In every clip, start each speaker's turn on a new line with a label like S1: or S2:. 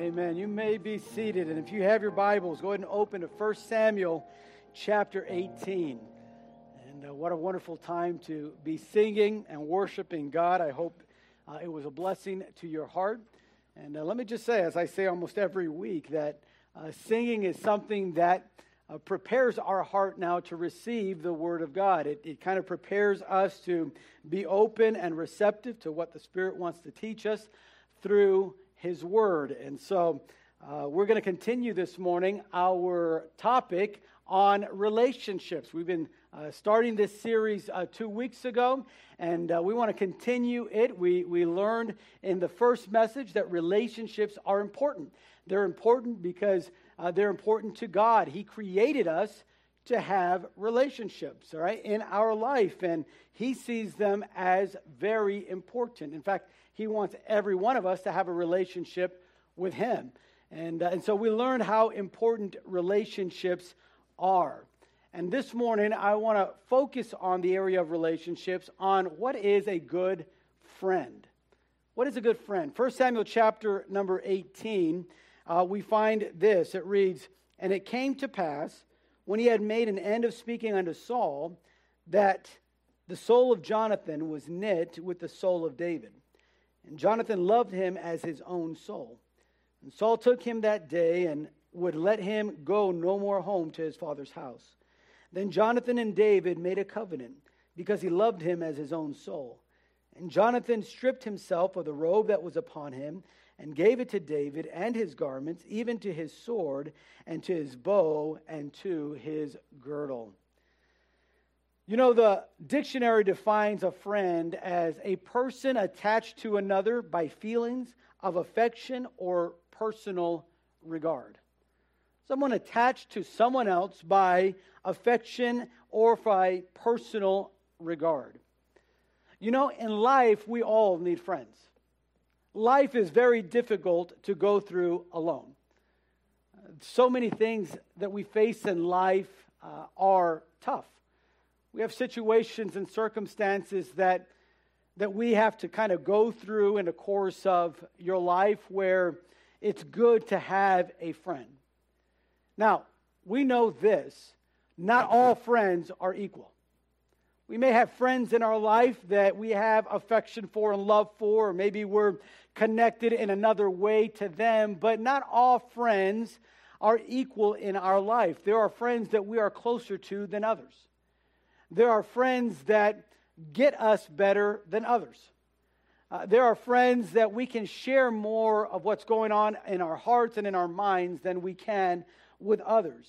S1: Amen. You may be seated. And if you have your Bibles, go ahead and open to 1 Samuel chapter 18. And uh, what a wonderful time to be singing and worshiping God. I hope uh, it was a blessing to your heart. And uh, let me just say, as I say almost every week, that uh, singing is something that uh, prepares our heart now to receive the Word of God. It, it kind of prepares us to be open and receptive to what the Spirit wants to teach us through His Word. And so uh, we're going to continue this morning our topic on relationships. We've been uh, starting this series uh, two weeks ago, and uh, we want to continue it. We, we learned in the first message that relationships are important. They're important because uh, they're important to God. He created us to have relationships, all right, in our life, and He sees them as very important. In fact, He wants every one of us to have a relationship with Him. And, uh, and so we learned how important relationships are. And this morning, I want to focus on the area of relationships, on what is a good friend. What is a good friend? 1 Samuel chapter number 18 uh, we find this. It reads, And it came to pass, when he had made an end of speaking unto Saul, that the soul of Jonathan was knit with the soul of David. And Jonathan loved him as his own soul. And Saul took him that day and would let him go no more home to his father's house. Then Jonathan and David made a covenant because he loved him as his own soul. And Jonathan stripped himself of the robe that was upon him and gave it to David and his garments, even to his sword and to his bow and to his girdle. You know, the dictionary defines a friend as a person attached to another by feelings of affection or personal regard. Someone attached to someone else by affection or by personal regard. You know, in life, we all need friends life is very difficult to go through alone. So many things that we face in life uh, are tough. We have situations and circumstances that, that we have to kind of go through in the course of your life where it's good to have a friend. Now, we know this not all friends are equal. We may have friends in our life that we have affection for and love for, or maybe we're connected in another way to them, but not all friends are equal in our life. There are friends that we are closer to than others. There are friends that get us better than others. Uh, there are friends that we can share more of what's going on in our hearts and in our minds than we can with others.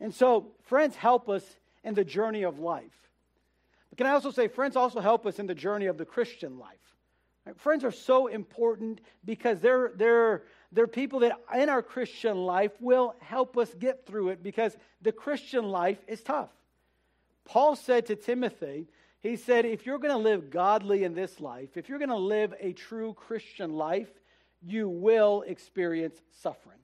S1: And so, friends help us in the journey of life. But can I also say, friends also help us in the journey of the Christian life. Right? Friends are so important because they're, they're, they're people that in our Christian life will help us get through it because the Christian life is tough. Paul said to Timothy, he said, if you're going to live godly in this life, if you're going to live a true Christian life, you will experience suffering.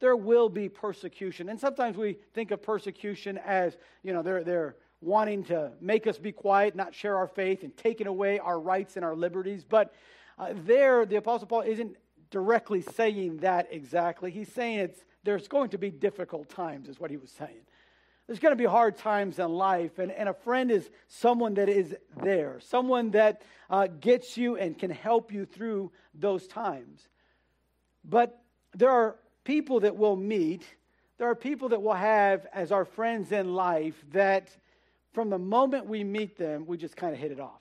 S1: There will be persecution. And sometimes we think of persecution as, you know, they're, they're wanting to make us be quiet, not share our faith, and taking away our rights and our liberties. But uh, there, the Apostle Paul isn't directly saying that exactly. He's saying it's, there's going to be difficult times, is what he was saying. There's going to be hard times in life, and, and a friend is someone that is there, someone that uh, gets you and can help you through those times. But there are people that we'll meet, there are people that we'll have as our friends in life that from the moment we meet them, we just kind of hit it off.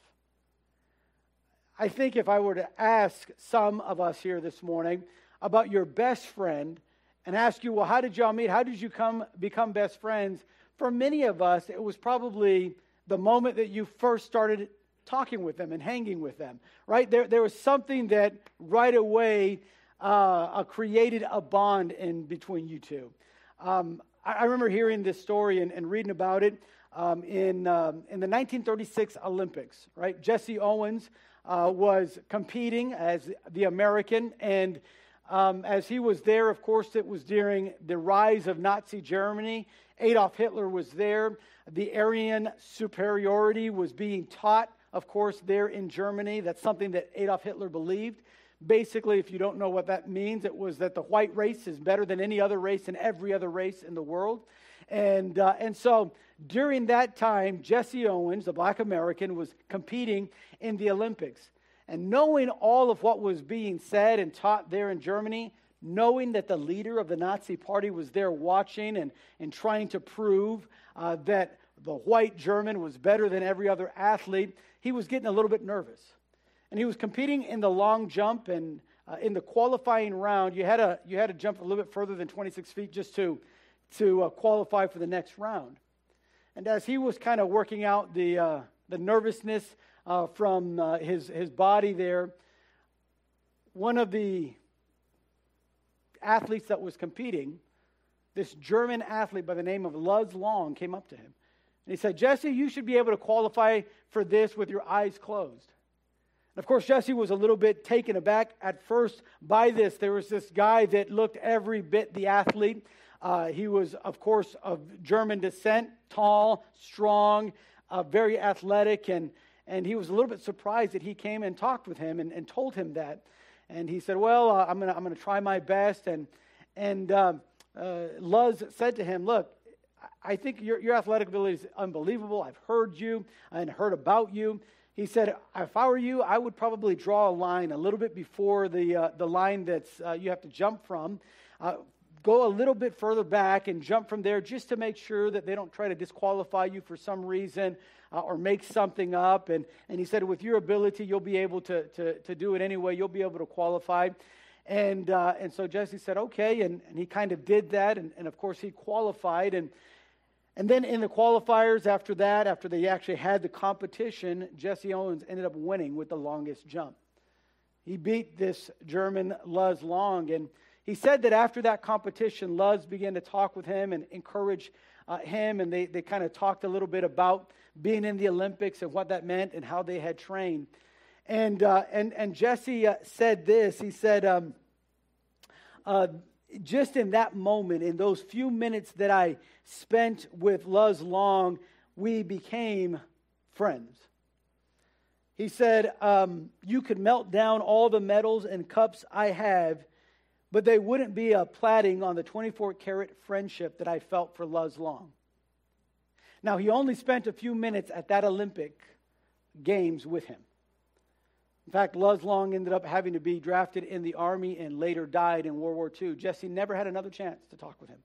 S1: I think if I were to ask some of us here this morning about your best friend and ask you, well, how did y'all meet? How did you come become best friends? For many of us, it was probably the moment that you first started talking with them and hanging with them, right? There, there was something that right away uh, created a bond in between you two. Um, I, I, remember hearing this story and, and reading about it um, in, um, in the 1936 Olympics, right? Jesse Owens uh, was competing as the American, and um, as he was there, of course, it was during the rise of Nazi Germany. Adolf Hitler was there. The Aryan superiority was being taught, of course, there in Germany. That's something that Adolf Hitler believed. Basically, if you don't know what that means, it was that the white race is better than any other race and every other race in the world. And, uh, and so during that time, Jesse Owens, the black American, was competing in the Olympics. And knowing all of what was being said and taught there in Germany, knowing that the leader of the Nazi Party was there watching and, and trying to prove uh, that the white German was better than every other athlete, he was getting a little bit nervous. And he was competing in the long jump, and uh, in the qualifying round, you had, to, you had to jump a little bit further than 26 feet just to, to uh, qualify for the next round. And as he was kind of working out the, uh, the nervousness uh, from uh, his, his body there, one of the athletes that was competing, this German athlete by the name of Luz Long, came up to him. And he said, Jesse, you should be able to qualify for this with your eyes closed. And of course, Jesse was a little bit taken aback at first by this. There was this guy that looked every bit the athlete. Uh, he was, of course, of German descent, tall, strong, uh, very athletic, and, and he was a little bit surprised that he came and talked with him and, and told him that. And he said, Well, uh, I'm going to I'm gonna try my best. And, and uh, uh, Luz said to him, Look, I think your, your athletic ability is unbelievable. I've heard you and heard about you. He said, If I were you, I would probably draw a line a little bit before the, uh, the line that uh, you have to jump from. Uh, go a little bit further back and jump from there just to make sure that they don't try to disqualify you for some reason uh, or make something up. And, and he said, with your ability, you'll be able to, to, to do it anyway. You'll be able to qualify. And, uh, and so Jesse said, okay. And, and he kind of did that. And, and of course, he qualified. And, and then in the qualifiers after that, after they actually had the competition, Jesse Owens ended up winning with the longest jump. He beat this German Luz Long. And he said that after that competition, Luz began to talk with him and encourage uh, him. And they, they kind of talked a little bit about being in the Olympics and what that meant and how they had trained. And, uh, and, and Jesse uh, said this he said, um, uh, just in that moment, in those few minutes that I spent with Luz Long, we became friends. He said, um, You could melt down all the medals and cups I have, but they wouldn't be a platting on the 24 karat friendship that I felt for Luz Long. Now, he only spent a few minutes at that Olympic Games with him. In fact, Luz Long ended up having to be drafted in the Army and later died in World War II. Jesse never had another chance to talk with him,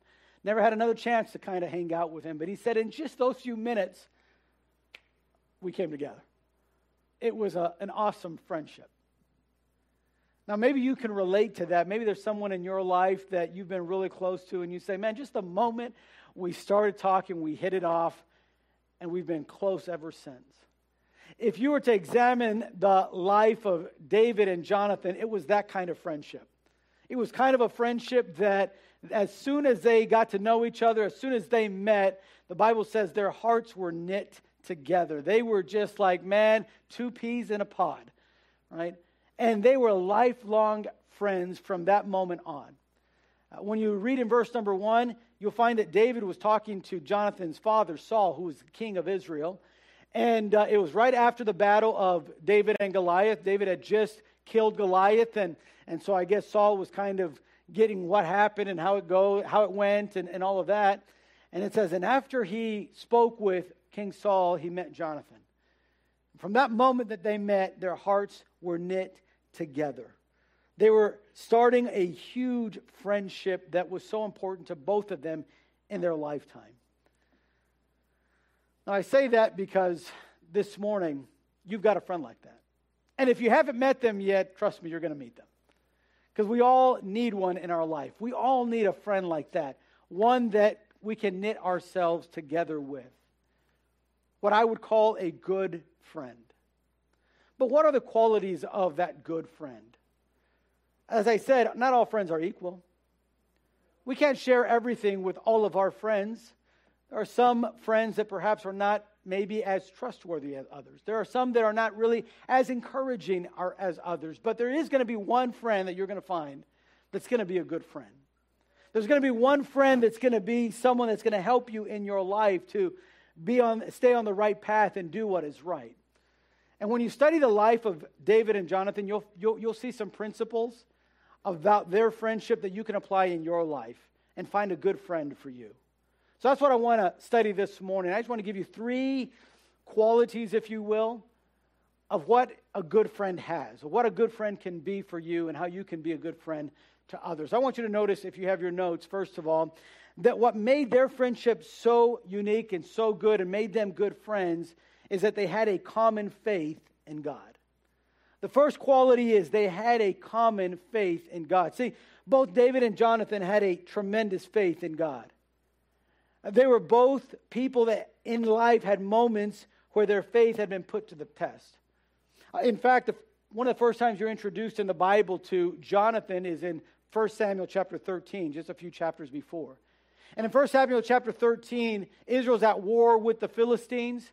S1: never had another chance to kind of hang out with him. But he said in just those few minutes, we came together. It was a, an awesome friendship. Now, maybe you can relate to that. Maybe there's someone in your life that you've been really close to, and you say, Man, just a moment we started talking, we hit it off, and we've been close ever since. If you were to examine the life of David and Jonathan, it was that kind of friendship. It was kind of a friendship that, as soon as they got to know each other, as soon as they met, the Bible says their hearts were knit together. They were just like, man, two peas in a pod, right? And they were lifelong friends from that moment on. Uh, when you read in verse number one, you'll find that David was talking to Jonathan's father, Saul, who was the king of Israel. And uh, it was right after the battle of David and Goliath. David had just killed Goliath, and, and so I guess Saul was kind of getting what happened and how it go, how it went, and, and all of that. And it says, and after he spoke with King Saul, he met Jonathan. From that moment that they met, their hearts were knit together. They were starting a huge friendship that was so important to both of them in their lifetime. Now, I say that because this morning you've got a friend like that. And if you haven't met them yet, trust me, you're going to meet them. Because we all need one in our life. We all need a friend like that, one that we can knit ourselves together with. What I would call a good friend. But what are the qualities of that good friend? As I said, not all friends are equal. We can't share everything with all of our friends. There are some friends that perhaps are not maybe as trustworthy as others. There are some that are not really as encouraging as others. But there is going to be one friend that you're going to find that's going to be a good friend. There's going to be one friend that's going to be someone that's going to help you in your life to be on, stay on the right path and do what is right. And when you study the life of David and Jonathan, you'll, you'll, you'll see some principles about their friendship that you can apply in your life and find a good friend for you. So that's what I want to study this morning. I just want to give you three qualities, if you will, of what a good friend has, what a good friend can be for you, and how you can be a good friend to others. I want you to notice, if you have your notes, first of all, that what made their friendship so unique and so good and made them good friends is that they had a common faith in God. The first quality is they had a common faith in God. See, both David and Jonathan had a tremendous faith in God. They were both people that in life had moments where their faith had been put to the test. Uh, in fact, one of the first times you're introduced in the Bible to Jonathan is in 1 Samuel chapter 13, just a few chapters before. And in 1 Samuel chapter 13, Israel's at war with the Philistines,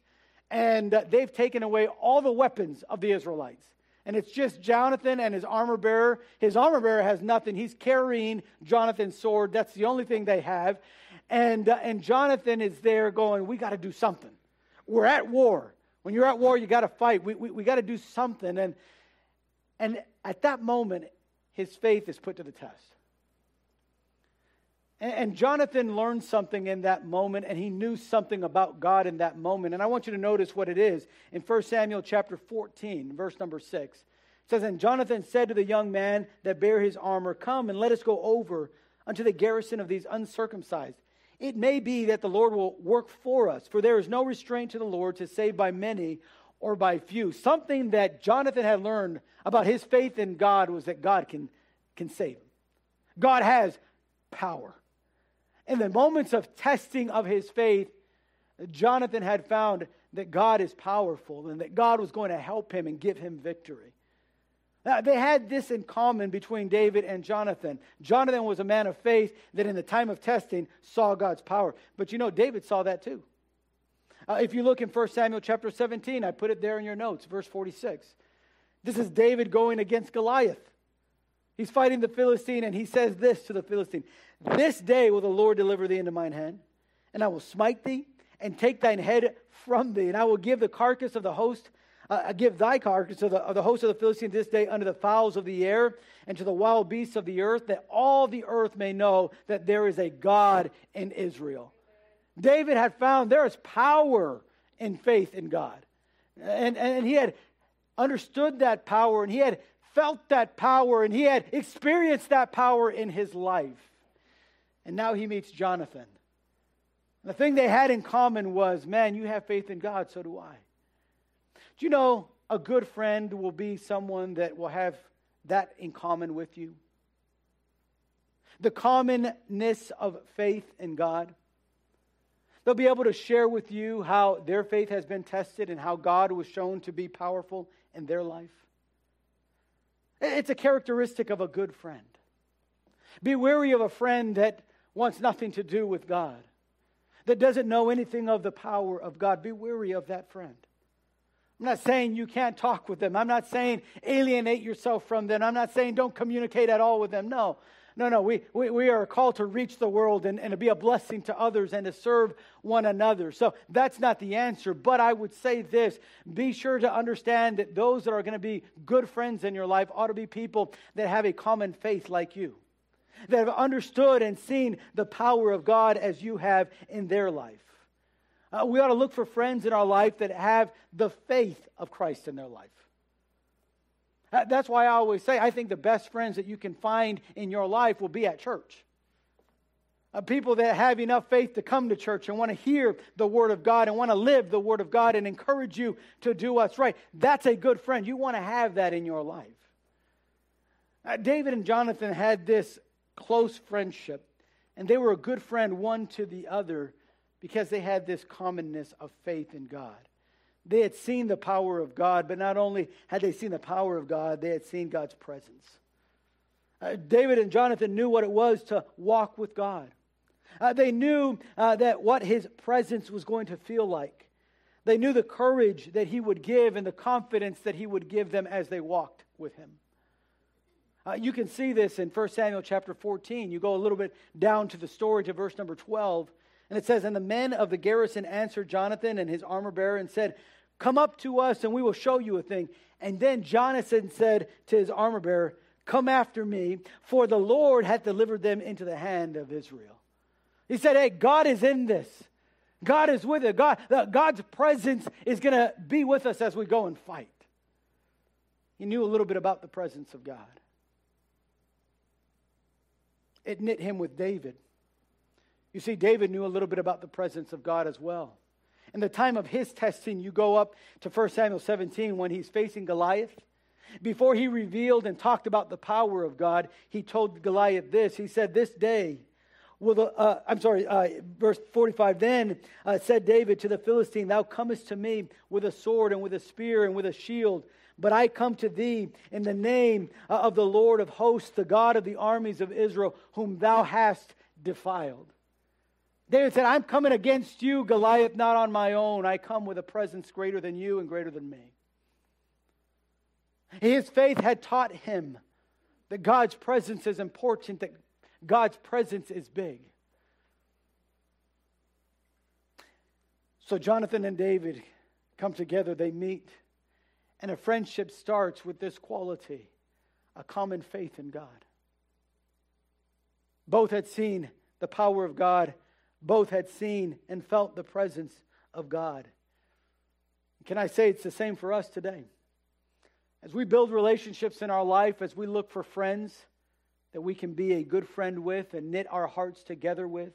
S1: and uh, they've taken away all the weapons of the Israelites. And it's just Jonathan and his armor bearer. His armor bearer has nothing. He's carrying Jonathan's sword. That's the only thing they have. And, uh, and Jonathan is there going, We got to do something. We're at war. When you're at war, you got to fight. We, we, we got to do something. And, and at that moment, his faith is put to the test. And Jonathan learned something in that moment, and he knew something about God in that moment. And I want you to notice what it is in 1 Samuel chapter 14, verse number 6. It says, And Jonathan said to the young man that bare his armor, Come and let us go over unto the garrison of these uncircumcised. It may be that the Lord will work for us, for there is no restraint to the Lord to save by many or by few. Something that Jonathan had learned about his faith in God was that God can, can save him. God has power. In the moments of testing of his faith, Jonathan had found that God is powerful and that God was going to help him and give him victory. Now, they had this in common between David and Jonathan. Jonathan was a man of faith that in the time of testing saw God's power. But you know, David saw that too. Uh, if you look in 1 Samuel chapter 17, I put it there in your notes, verse 46. This is David going against Goliath. He's fighting the Philistine, and he says this to the Philistine This day will the Lord deliver thee into mine hand, and I will smite thee and take thine head from thee, and I will give the carcass of the host. Uh, give thy carcass of the, of the host of the Philistines this day unto the fowls of the air and to the wild beasts of the earth, that all the earth may know that there is a God in Israel. David had found there is power in faith in God. And, and he had understood that power and he had felt that power and he had experienced that power in his life. And now he meets Jonathan. The thing they had in common was man, you have faith in God, so do I. Do you know a good friend will be someone that will have that in common with you? The commonness of faith in God. They'll be able to share with you how their faith has been tested and how God was shown to be powerful in their life. It's a characteristic of a good friend. Be wary of a friend that wants nothing to do with God, that doesn't know anything of the power of God. Be wary of that friend. I'm not saying you can't talk with them. I'm not saying alienate yourself from them. I'm not saying don't communicate at all with them. No. No, no, we, we, we are called to reach the world and, and to be a blessing to others and to serve one another. So that's not the answer. But I would say this be sure to understand that those that are going to be good friends in your life ought to be people that have a common faith like you, that have understood and seen the power of God as you have in their life. Uh, we ought to look for friends in our life that have the faith of Christ in their life. That's why I always say I think the best friends that you can find in your life will be at church. Uh, people that have enough faith to come to church and want to hear the Word of God and want to live the Word of God and encourage you to do what's right. That's a good friend. You want to have that in your life. Uh, David and Jonathan had this close friendship, and they were a good friend one to the other because they had this commonness of faith in God. They had seen the power of God, but not only had they seen the power of God, they had seen God's presence. Uh, David and Jonathan knew what it was to walk with God. Uh, they knew uh, that what his presence was going to feel like. They knew the courage that he would give and the confidence that he would give them as they walked with him. Uh, you can see this in 1 Samuel chapter 14. You go a little bit down to the story to verse number 12. And it says, And the men of the garrison answered Jonathan and his armor bearer and said, Come up to us and we will show you a thing. And then Jonathan said to his armor bearer, Come after me, for the Lord hath delivered them into the hand of Israel. He said, Hey, God is in this. God is with it. God, God's presence is going to be with us as we go and fight. He knew a little bit about the presence of God. It knit him with David. You see, David knew a little bit about the presence of God as well. In the time of his testing, you go up to 1 Samuel 17 when he's facing Goliath. Before he revealed and talked about the power of God, he told Goliath this. He said, This day will the, uh, I'm sorry, uh, verse 45. Then uh, said David to the Philistine, Thou comest to me with a sword and with a spear and with a shield. But I come to thee in the name uh, of the Lord of hosts, the God of the armies of Israel, whom thou hast defiled. David said, I'm coming against you, Goliath, not on my own. I come with a presence greater than you and greater than me. His faith had taught him that God's presence is important, that God's presence is big. So Jonathan and David come together, they meet, and a friendship starts with this quality a common faith in God. Both had seen the power of God both had seen and felt the presence of God. Can I say it's the same for us today? As we build relationships in our life, as we look for friends that we can be a good friend with and knit our hearts together with,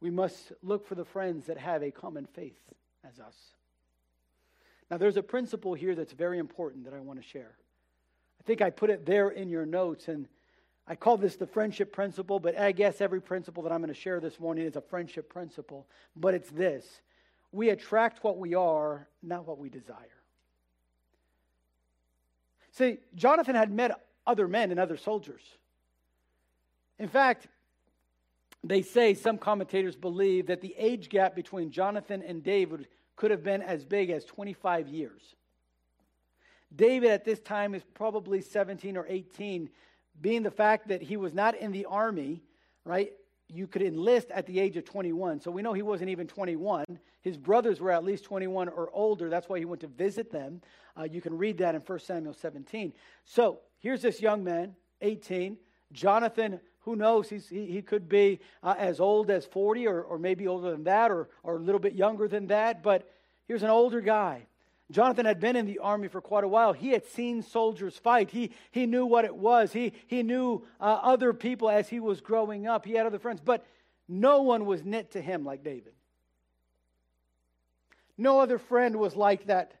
S1: we must look for the friends that have a common faith as us. Now, there's a principle here that's very important that I want to share. I think I put it there in your notes, and I call this the friendship principle, but I guess every principle that I'm going to share this morning is a friendship principle. But it's this we attract what we are, not what we desire. See, Jonathan had met other men and other soldiers. In fact, they say, some commentators believe, that the age gap between Jonathan and David could have been as big as 25 years. David at this time is probably 17 or 18 being the fact that he was not in the army, right? You could enlist at the age of 21. So we know he wasn't even 21. His brothers were at least 21 or older. That's why he went to visit them. Uh, you can read that in 1 Samuel 17. So here's this young man, 18. Jonathan, who knows? He's, he, he could be uh, as old as 40 or, or maybe older than that or, or a little bit younger than that. But here's an older guy Jonathan had been in the army for quite a while. He had seen soldiers fight. He, he knew what it was. He, he knew uh, other people as he was growing up. He had other friends, but no one was knit to him like David. No other friend was like that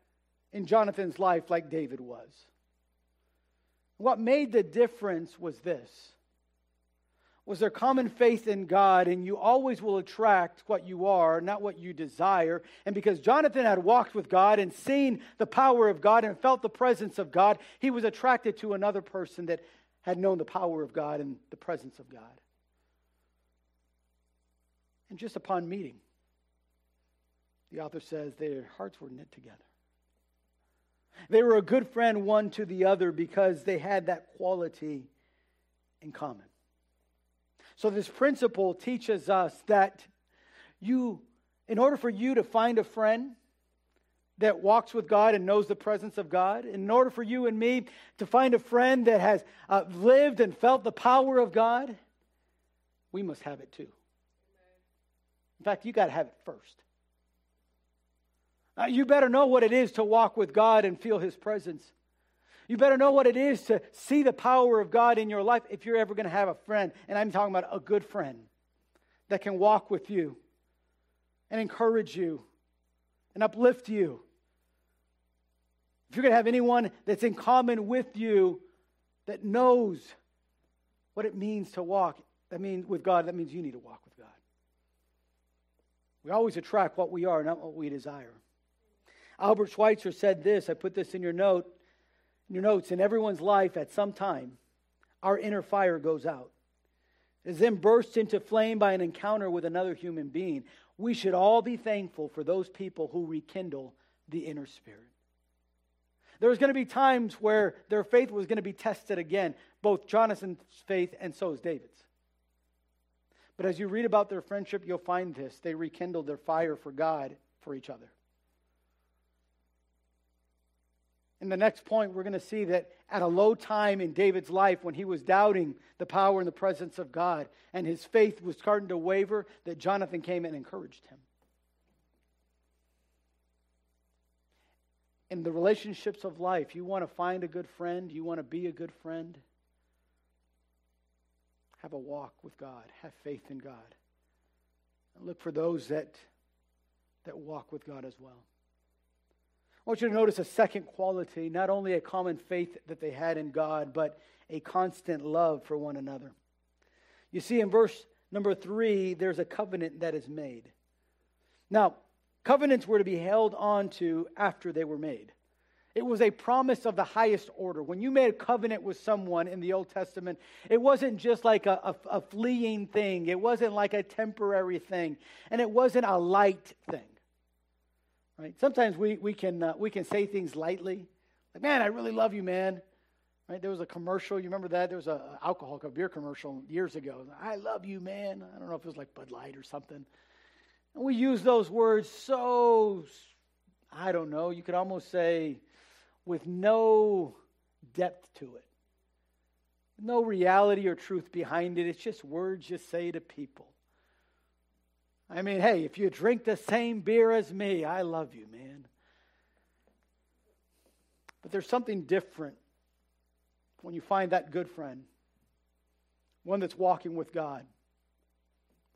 S1: in Jonathan's life like David was. What made the difference was this was their common faith in God, and you always will attract what you are, not what you desire. And because Jonathan had walked with God and seen the power of God and felt the presence of God, he was attracted to another person that had known the power of God and the presence of God. And just upon meeting, the author says their hearts were knit together. They were a good friend one to the other because they had that quality in common. So, this principle teaches us that you, in order for you to find a friend that walks with God and knows the presence of God, in order for you and me to find a friend that has uh, lived and felt the power of God, we must have it too. In fact, you got to have it first. Uh, you better know what it is to walk with God and feel His presence. You better know what it is to see the power of God in your life if you're ever going to have a friend. And I'm talking about a good friend that can walk with you and encourage you and uplift you. If you're going to have anyone that's in common with you that knows what it means to walk, that means with God, that means you need to walk with God. We always attract what we are, not what we desire. Albert Schweitzer said this, I put this in your note your notes, in everyone's life at some time, our inner fire goes out. It is then burst into flame by an encounter with another human being. We should all be thankful for those people who rekindle the inner spirit. There was going to be times where their faith was going to be tested again, both Jonathan's faith and so is David's. But as you read about their friendship, you'll find this. They rekindled their fire for God for each other. In the next point, we're going to see that at a low time in David's life when he was doubting the power and the presence of God and his faith was starting to waver, that Jonathan came and encouraged him. In the relationships of life, you want to find a good friend, you want to be a good friend. Have a walk with God, have faith in God. And look for those that, that walk with God as well. I want you to notice a second quality, not only a common faith that they had in God, but a constant love for one another. You see, in verse number three, there's a covenant that is made. Now, covenants were to be held on to after they were made. It was a promise of the highest order. When you made a covenant with someone in the Old Testament, it wasn't just like a, a, a fleeing thing, it wasn't like a temporary thing, and it wasn't a light thing. Right? Sometimes we, we, can, uh, we can say things lightly. Like, man, I really love you, man. Right? There was a commercial. You remember that? There was an alcohol, a beer commercial years ago. I love you, man. I don't know if it was like Bud Light or something. And we use those words so, I don't know, you could almost say with no depth to it. No reality or truth behind it. It's just words you say to people. I mean, hey, if you drink the same beer as me, I love you, man. But there's something different when you find that good friend, one that's walking with God,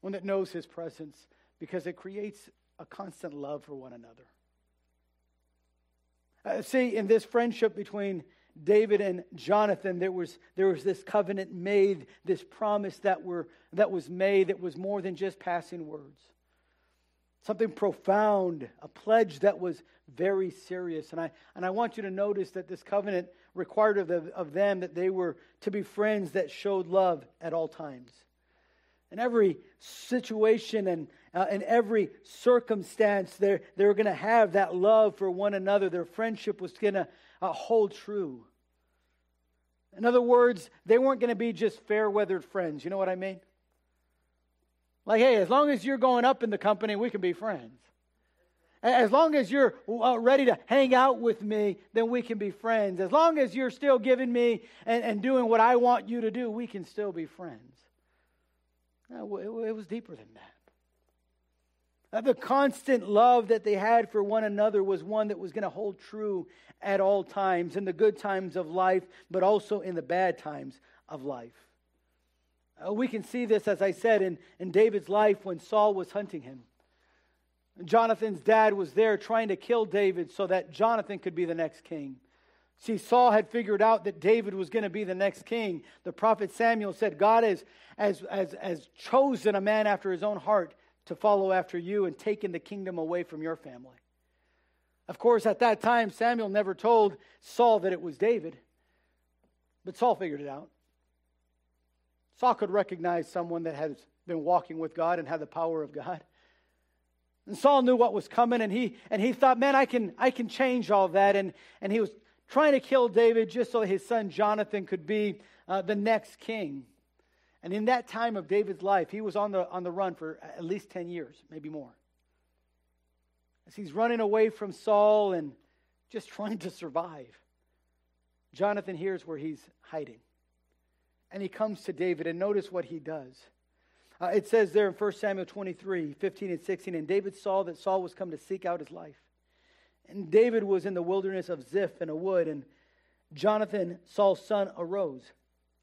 S1: one that knows his presence, because it creates a constant love for one another. Uh, see, in this friendship between David and Jonathan, there was, there was this covenant made, this promise that, were, that was made that was more than just passing words. Something profound, a pledge that was very serious. And I, and I want you to notice that this covenant required of, the, of them that they were to be friends that showed love at all times. In every situation and uh, in every circumstance, they're, they were going to have that love for one another. Their friendship was going to uh, hold true. In other words, they weren't going to be just fair weathered friends. You know what I mean? Like, hey, as long as you're going up in the company, we can be friends. As long as you're uh, ready to hang out with me, then we can be friends. As long as you're still giving me and, and doing what I want you to do, we can still be friends. It was deeper than that. The constant love that they had for one another was one that was going to hold true at all times, in the good times of life, but also in the bad times of life. Uh, we can see this, as I said, in, in David's life when Saul was hunting him. Jonathan's dad was there trying to kill David so that Jonathan could be the next king. See, Saul had figured out that David was going to be the next king. The prophet Samuel said, God has, has, has, has chosen a man after his own heart to follow after you and taken the kingdom away from your family. Of course, at that time, Samuel never told Saul that it was David, but Saul figured it out. Saul could recognize someone that has been walking with God and had the power of God. And Saul knew what was coming, and he, and he thought, man, I can, I can change all that. And, and he was trying to kill David just so his son Jonathan could be uh, the next king. And in that time of David's life, he was on the, on the run for at least 10 years, maybe more. As he's running away from Saul and just trying to survive, Jonathan hears where he's hiding. And he comes to David, and notice what he does. Uh, it says there in 1 Samuel 23 15 and 16, and David saw that Saul was come to seek out his life. And David was in the wilderness of Ziph in a wood, and Jonathan, Saul's son, arose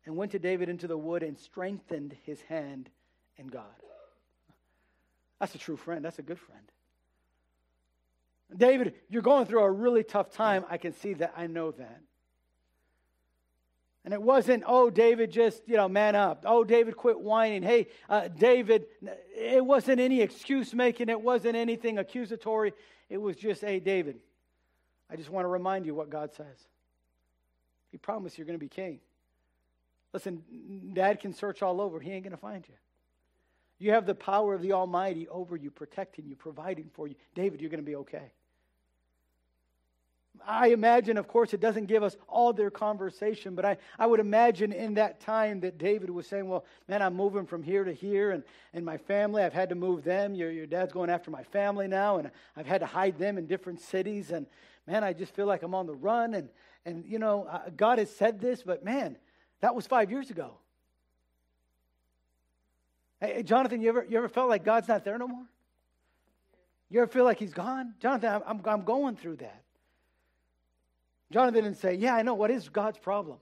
S1: and went to David into the wood and strengthened his hand in God. That's a true friend. That's a good friend. David, you're going through a really tough time. I can see that. I know that. And it wasn't, oh, David, just, you know, man up. Oh, David, quit whining. Hey, uh, David, it wasn't any excuse making. It wasn't anything accusatory. It was just, hey, David, I just want to remind you what God says. He promised you're going to be king. Listen, dad can search all over. He ain't going to find you. You have the power of the Almighty over you, protecting you, providing for you. David, you're going to be okay. I imagine, of course, it doesn't give us all their conversation, but I, I would imagine in that time that David was saying, Well, man, I'm moving from here to here, and, and my family, I've had to move them. Your, your dad's going after my family now, and I've had to hide them in different cities. And man, I just feel like I'm on the run. And, and you know, uh, God has said this, but man, that was five years ago. Hey, Jonathan, you ever, you ever felt like God's not there no more? You ever feel like he's gone? Jonathan, I'm, I'm going through that. Jonathan didn't say, Yeah, I know. What is God's problem?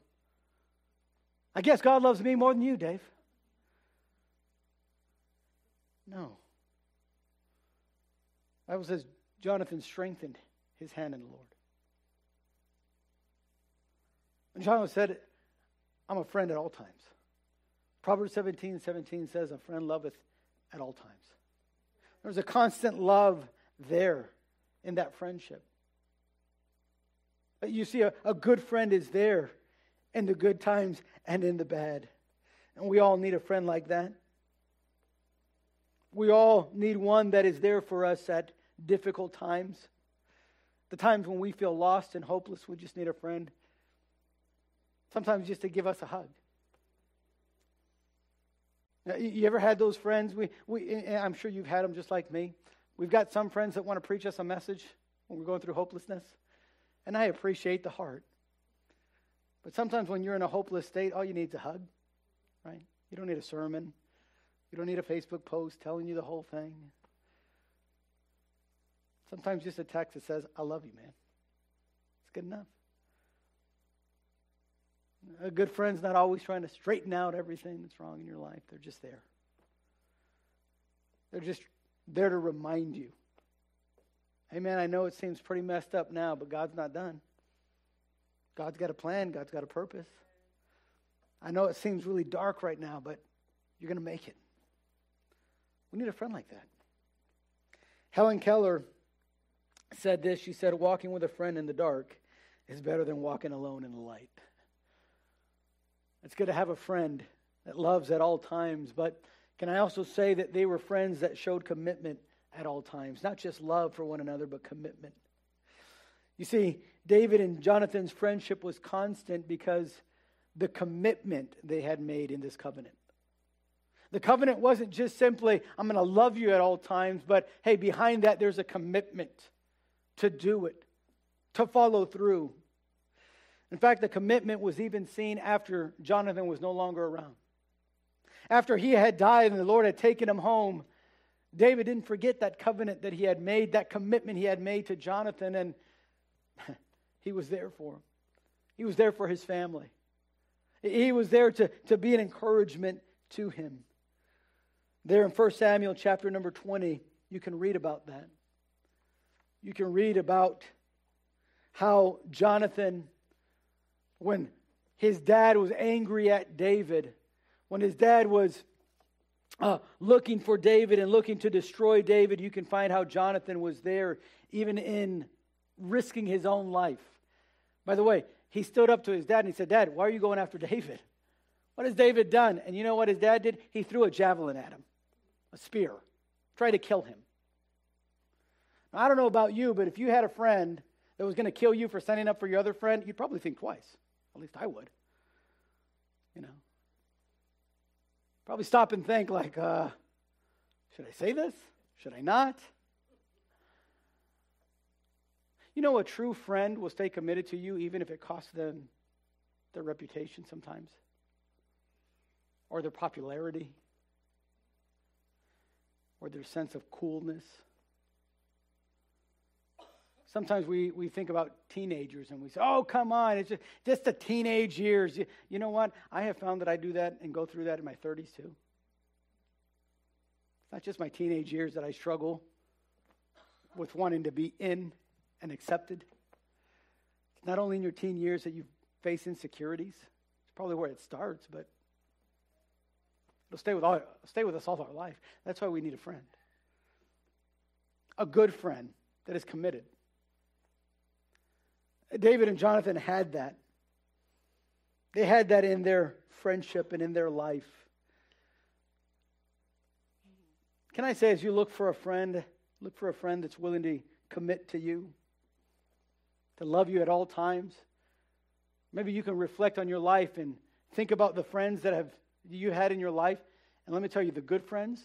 S1: I guess God loves me more than you, Dave. No. Bible says Jonathan strengthened his hand in the Lord. And Jonathan said, I'm a friend at all times. Proverbs 17, 17 says, A friend loveth at all times. There's a constant love there in that friendship. You see, a, a good friend is there in the good times and in the bad. And we all need a friend like that. We all need one that is there for us at difficult times. The times when we feel lost and hopeless, we just need a friend. Sometimes just to give us a hug. You ever had those friends? We, we, I'm sure you've had them just like me. We've got some friends that want to preach us a message when we're going through hopelessness. And I appreciate the heart. But sometimes when you're in a hopeless state, all you need is a hug, right? You don't need a sermon. You don't need a Facebook post telling you the whole thing. Sometimes just a text that says, I love you, man. It's good enough. A good friend's not always trying to straighten out everything that's wrong in your life. They're just there. They're just there to remind you. Hey, man, I know it seems pretty messed up now, but God's not done. God's got a plan, God's got a purpose. I know it seems really dark right now, but you're going to make it. We need a friend like that. Helen Keller said this. She said, Walking with a friend in the dark is better than walking alone in the light. It's good to have a friend that loves at all times, but can I also say that they were friends that showed commitment at all times? Not just love for one another, but commitment. You see, David and Jonathan's friendship was constant because the commitment they had made in this covenant. The covenant wasn't just simply, I'm going to love you at all times, but hey, behind that, there's a commitment to do it, to follow through. In fact, the commitment was even seen after Jonathan was no longer around. After he had died and the Lord had taken him home, David didn't forget that covenant that he had made, that commitment he had made to Jonathan, and he was there for him. He was there for his family. He was there to, to be an encouragement to him. There in 1 Samuel chapter number 20, you can read about that. You can read about how Jonathan when his dad was angry at David, when his dad was uh, looking for David and looking to destroy David, you can find how Jonathan was there, even in risking his own life. By the way, he stood up to his dad and he said, Dad, why are you going after David? What has David done? And you know what his dad did? He threw a javelin at him, a spear, tried to kill him. I don't know about you, but if you had a friend that was going to kill you for standing up for your other friend, you'd probably think twice. At least I would. You know. Probably stop and think, like, uh, should I say this? Should I not? You know, a true friend will stay committed to you even if it costs them their reputation sometimes or their popularity or their sense of coolness. Sometimes we, we think about teenagers and we say, oh, come on, it's just, just the teenage years. You, you know what? I have found that I do that and go through that in my 30s too. It's not just my teenage years that I struggle with wanting to be in and accepted. It's not only in your teen years that you face insecurities. It's probably where it starts, but it'll stay with, all, stay with us all our life. That's why we need a friend. A good friend that is committed. David and Jonathan had that. They had that in their friendship and in their life. Can I say, as you look for a friend, look for a friend that's willing to commit to you, to love you at all times. Maybe you can reflect on your life and think about the friends that have you had in your life. And let me tell you, the good friends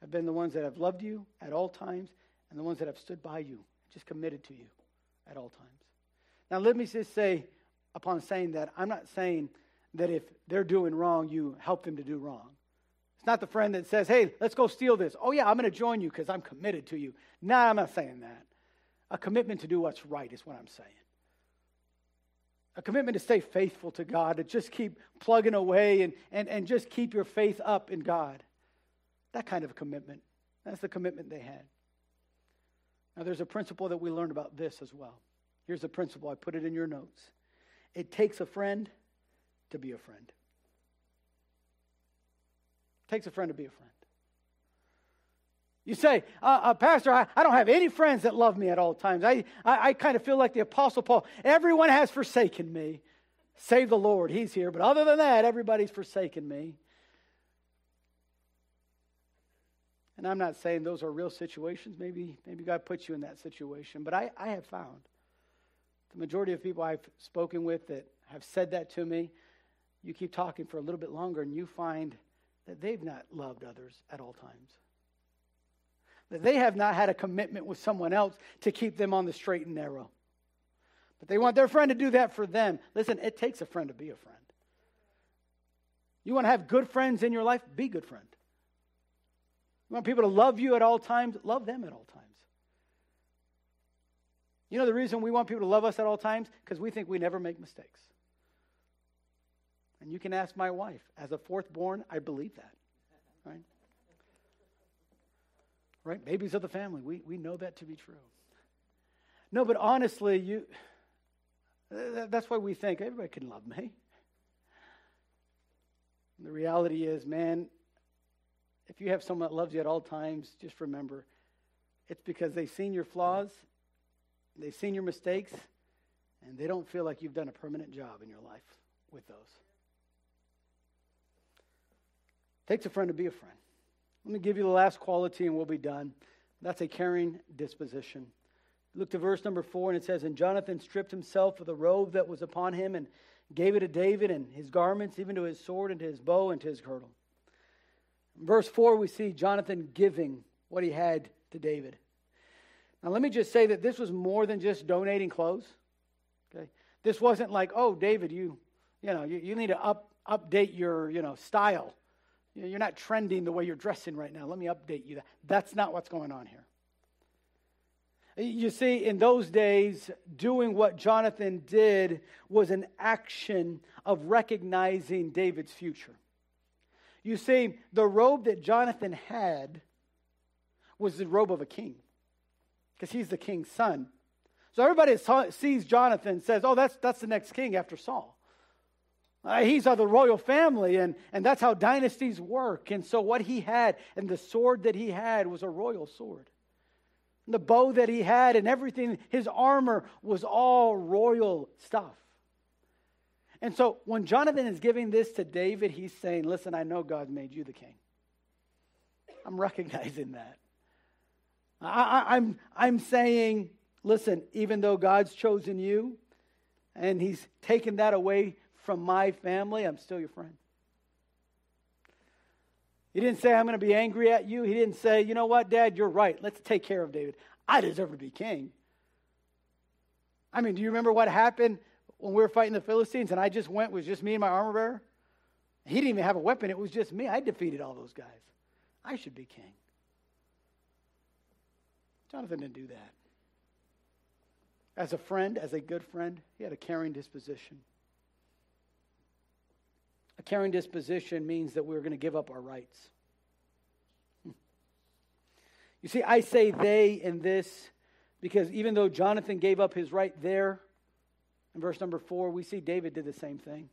S1: have been the ones that have loved you at all times and the ones that have stood by you, just committed to you at all times. Now, let me just say, upon saying that, I'm not saying that if they're doing wrong, you help them to do wrong. It's not the friend that says, hey, let's go steal this. Oh, yeah, I'm going to join you because I'm committed to you. No, I'm not saying that. A commitment to do what's right is what I'm saying. A commitment to stay faithful to God, to just keep plugging away and, and, and just keep your faith up in God. That kind of commitment. That's the commitment they had. Now, there's a principle that we learned about this as well. Here's the principle. I put it in your notes. It takes a friend to be a friend. It takes a friend to be a friend. You say, uh, uh, Pastor, I, I, don't have any friends that love me at all times. I, I, I kind of feel like the Apostle Paul. Everyone has forsaken me. Save the Lord, He's here. But other than that, everybody's forsaken me. And I'm not saying those are real situations. Maybe, maybe God puts you in that situation. But I, I have found the majority of people I've spoken with that have said that to me, you keep talking for a little bit longer and you find that they've not loved others at all times. That they have not had a commitment with someone else to keep them on the straight and narrow. But they want their friend to do that for them. Listen, it takes a friend to be a friend. You want to have good friends in your life? Be good friend. You want people to love you at all times? Love them at all times. You know the reason we want people to love us at all times? Because we think we never make mistakes. And you can ask my wife. As a fourth born, I believe that. Right? Right? Babies of the family. We, we know that to be true. No, but honestly, you that's why we think everybody can love me. And the reality is, man, if you have someone that loves you at all times, just remember it's because they've seen your flaws, they've seen your mistakes, and they don't feel like you've done a permanent job in your life with those. Takes a friend to be a friend. Let me give you the last quality and we'll be done. That's a caring disposition. Look to verse number four, and it says, And Jonathan stripped himself of the robe that was upon him and gave it to David and his garments, even to his sword and to his bow and to his girdle. In verse 4, we see Jonathan giving what he had to David. Now, let me just say that this was more than just donating clothes. Okay? This wasn't like, oh, David, you, you know, you, you need to up, update your, you know, style. You're not trending the way you're dressing right now. Let me update you. That That's not what's going on here. You see, in those days, doing what Jonathan did was an action of recognizing David's future. You see, the robe that Jonathan had was the robe of a king because he's the king's son. So everybody sees Jonathan and says, oh, that's, that's the next king after Saul. Uh, he's of the royal family, and, and that's how dynasties work. And so, what he had and the sword that he had was a royal sword. And the bow that he had and everything, his armor was all royal stuff. And so when Jonathan is giving this to David, he's saying, Listen, I know God made you the king. I'm recognizing that. I, am I'm, I'm saying, listen, even though God's chosen you and he's taken that away from my family, I'm still your friend. He didn't say, I'm going to be angry at you. He didn't say, you know what, Dad, you're right. Let's take care of David. I deserve to be king. I mean, do you remember what happened when we were fighting the Philistines and I just went, was just me and my armor bearer? He didn't even have a weapon, it was just me. I defeated all those guys. I should be king. Jonathan didn't do that. As a friend, as a good friend, he had a caring disposition. A caring disposition means that we're going to give up our rights. You see, I say they in this because even though Jonathan gave up his right there, in verse number four, we see David did the same thing.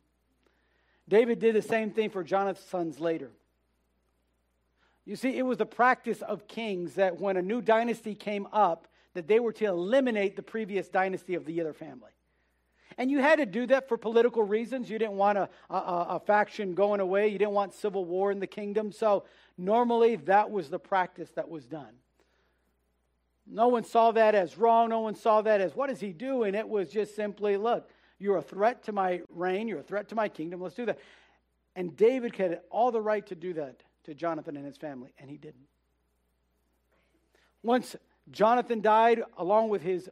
S1: David did the same thing for Jonathan's sons later. You see, it was the practice of kings that when a new dynasty came up, that they were to eliminate the previous dynasty of the other family. And you had to do that for political reasons. You didn't want a, a, a, faction going away. You didn't want civil war in the kingdom. So normally that was the practice that was done. No one saw that as wrong. No one saw that as what is he doing? It was just simply, look, you're a threat to my reign. You're a threat to my kingdom. Let's do that. And David had all the right to do that to Jonathan and his family, and he didn't. Once Jonathan died, along with his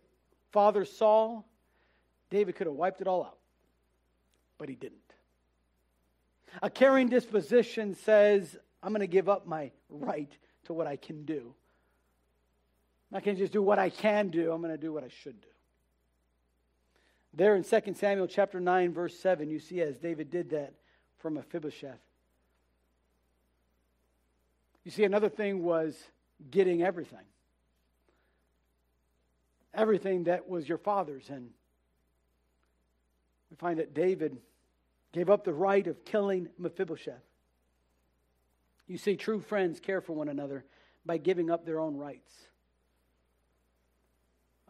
S1: father Saul, David could have wiped it all out, but he didn't. A caring disposition says, I'm going to give up my right to what I can do. Going to just do what I can do, I'm going to do what I should do. There in 2 Samuel chapter 9, verse 7, you see as David did that from Mephibosheth. You see, another thing was getting everything. Everything that was your father's. And we find that David gave up the right of killing Mephibosheth. You see, true friends care for one another by giving up their own rights.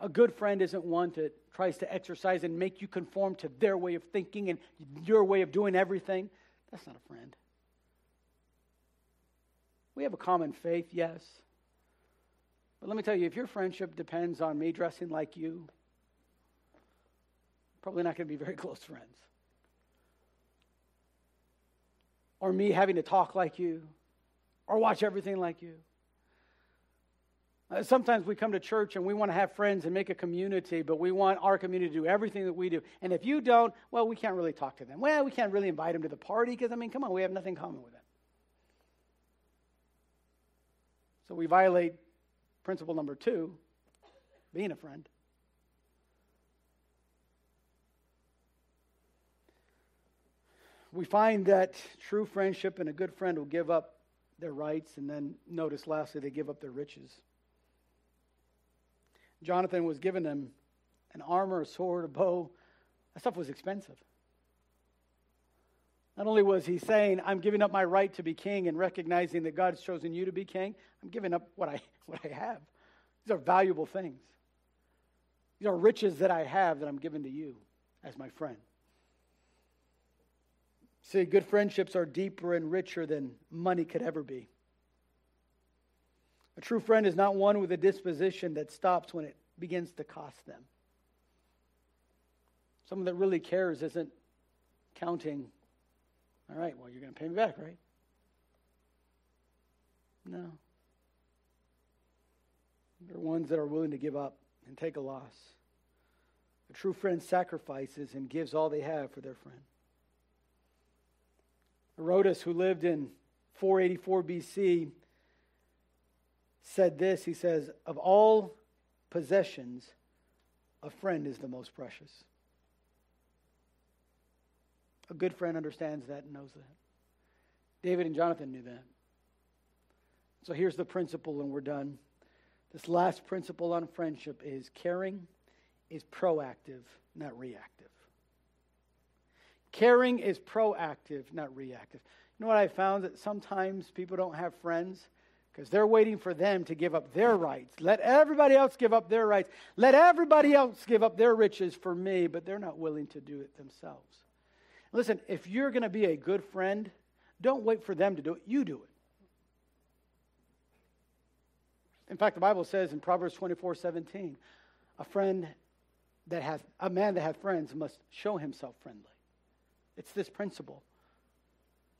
S1: A good friend isn't one that tries to exercise and make you conform to their way of thinking and your way of doing everything. That's not a friend. We have a common faith, yes. But let me tell you, if your friendship depends on me dressing like you, probably not going to be very close friends. Or me having to talk like you, or watch everything like you. Uh, sometimes we come to church and we want to have friends and make a community, but we want our community to do everything that we do. And if you don't, well, we can't really talk to them. Well, we can't really invite them to the party because, I mean, come on, we have nothing in common with them. So we violate principle number two being a friend. We find that true friendship and a good friend will give up their rights, and then notice lastly, they give up their riches. Jonathan was given them an armor, a sword, a bow. That stuff was expensive. Not only was he saying, I'm giving up my right to be king and recognizing that God's chosen you to be king, I'm giving up what I, what I have. These are valuable things. These are riches that I have that I'm giving to you as my friend. See, good friendships are deeper and richer than money could ever be. A true friend is not one with a disposition that stops when it begins to cost them. Someone that really cares isn't counting, all right, well, you're going to pay me back, right? No. They're ones that are willing to give up and take a loss. A true friend sacrifices and gives all they have for their friend. Herodotus, who lived in 484 BC, said this. He says, Of all possessions, a friend is the most precious. A good friend understands that and knows that. David and Jonathan knew that. So here's the principle, and we're done. This last principle on friendship is caring is proactive, not reactive. Caring is proactive, not reactive. You know what I found? That sometimes people don't have friends because they're waiting for them to give up their rights. Let everybody else give up their rights. Let everybody else give up their riches for me, but they're not willing to do it themselves. Listen, if you're going to be a good friend, don't wait for them to do it. You do it. In fact, the Bible says in Proverbs 24 17, a friend that has, a man that has friends must show himself friendly. It's this principle.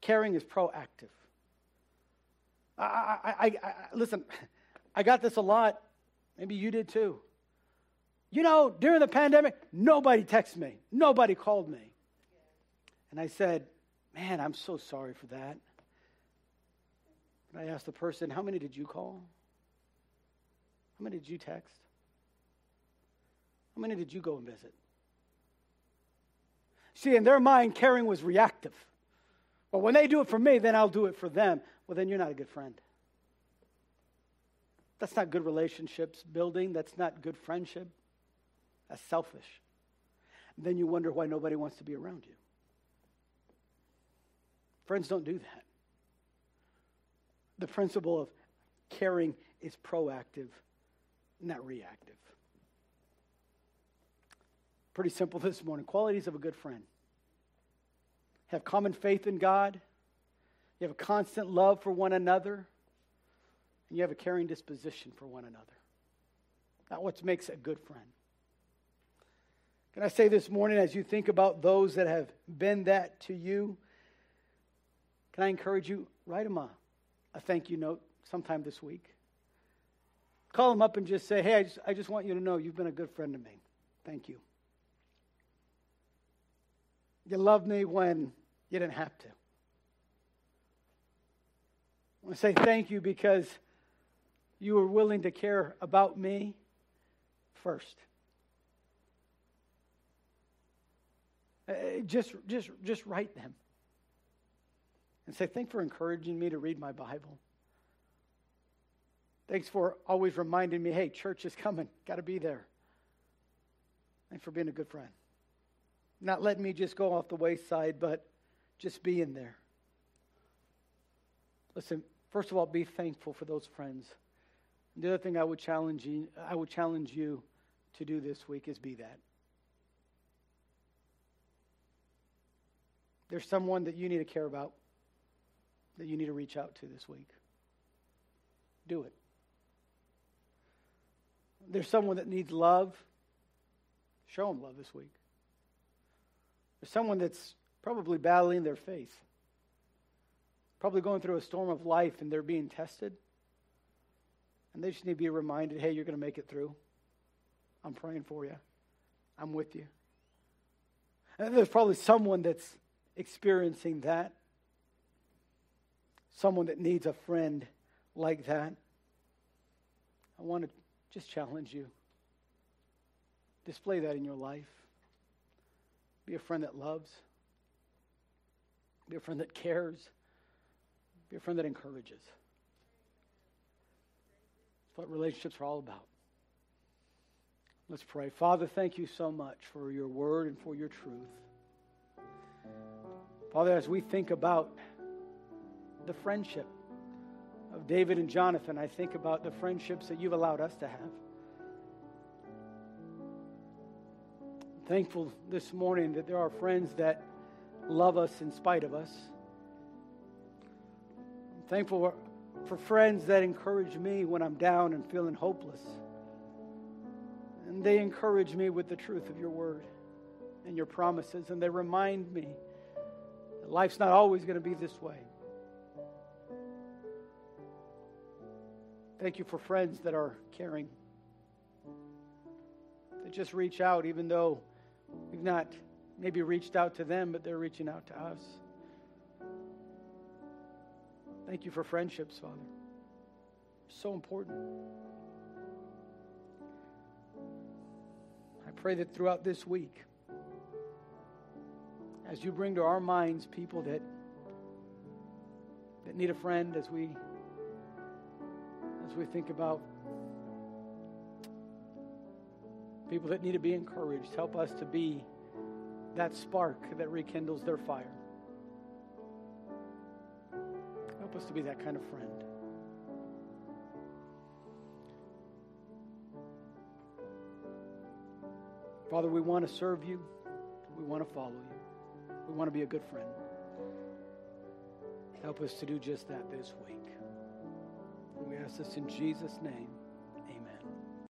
S1: Caring is proactive. I, I, I, I, listen, I got this a lot. Maybe you did too. You know, during the pandemic, nobody texted me, nobody called me. And I said, Man, I'm so sorry for that. And I asked the person, How many did you call? How many did you text? How many did you go and visit? See, in their mind, caring was reactive. But when they do it for me, then I'll do it for them. Well, then you're not a good friend. That's not good relationships building. That's not good friendship. That's selfish. And then you wonder why nobody wants to be around you. Friends don't do that. The principle of caring is proactive, not reactive. Pretty simple this morning. Qualities of a good friend have common faith in God, you have a constant love for one another, and you have a caring disposition for one another. That's what makes a good friend. Can I say this morning, as you think about those that have been that to you, can I encourage you? Write them a, a thank you note sometime this week. Call them up and just say, hey, I just, I just want you to know you've been a good friend to me. thank you. You loved me when you didn't have to. I want to say thank you because you were willing to care about me first. Uh, just, just, just write them and say, Thanks for encouraging me to read my Bible. Thanks for always reminding me, hey, church is coming. Got to be there. Thanks for being a good friend. Not letting me just go off the wayside, but just being there. Listen, first of all, be thankful for those friends. The other thing I would challenge you, I would challenge you to do this week is be that. There's someone that you need to care about, that you need to reach out to this week. Do it. There's someone that needs love. Show them love this week. There's someone that's probably battling their faith, probably going through a storm of life and they're being tested. And they just need to be reminded hey, you're going to make it through. I'm praying for you, I'm with you. And there's probably someone that's experiencing that, someone that needs a friend like that. I want to just challenge you. Display that in your life. Be a friend that loves. Be a friend that cares. Be a friend that encourages. That's what relationships are all about. Let's pray. Father, thank you so much for your word and for your truth. Father, as we think about the friendship of David and Jonathan, I think about the friendships that you've allowed us to have. I'm thankful this morning that there are friends that love us in spite of us. I'm thankful for friends that encourage me when I'm down and feeling hopeless. And they encourage me with the truth of your word and your promises, and they remind me that life's not always going to be this way. Thank you for friends that are caring, that just reach out, even though we've not maybe reached out to them, but they're reaching out to us. Thank you for friendships, Father. So important. I pray that throughout this week, as you bring to our minds people that that need a friend as we as we think about people that need to be encouraged. Help us to be that spark that rekindles their fire. Help us to be that kind of friend. Father, we want to serve you. We want to follow you. We want to be a good friend. Help us to do just that this week. Ask this in Jesus' name.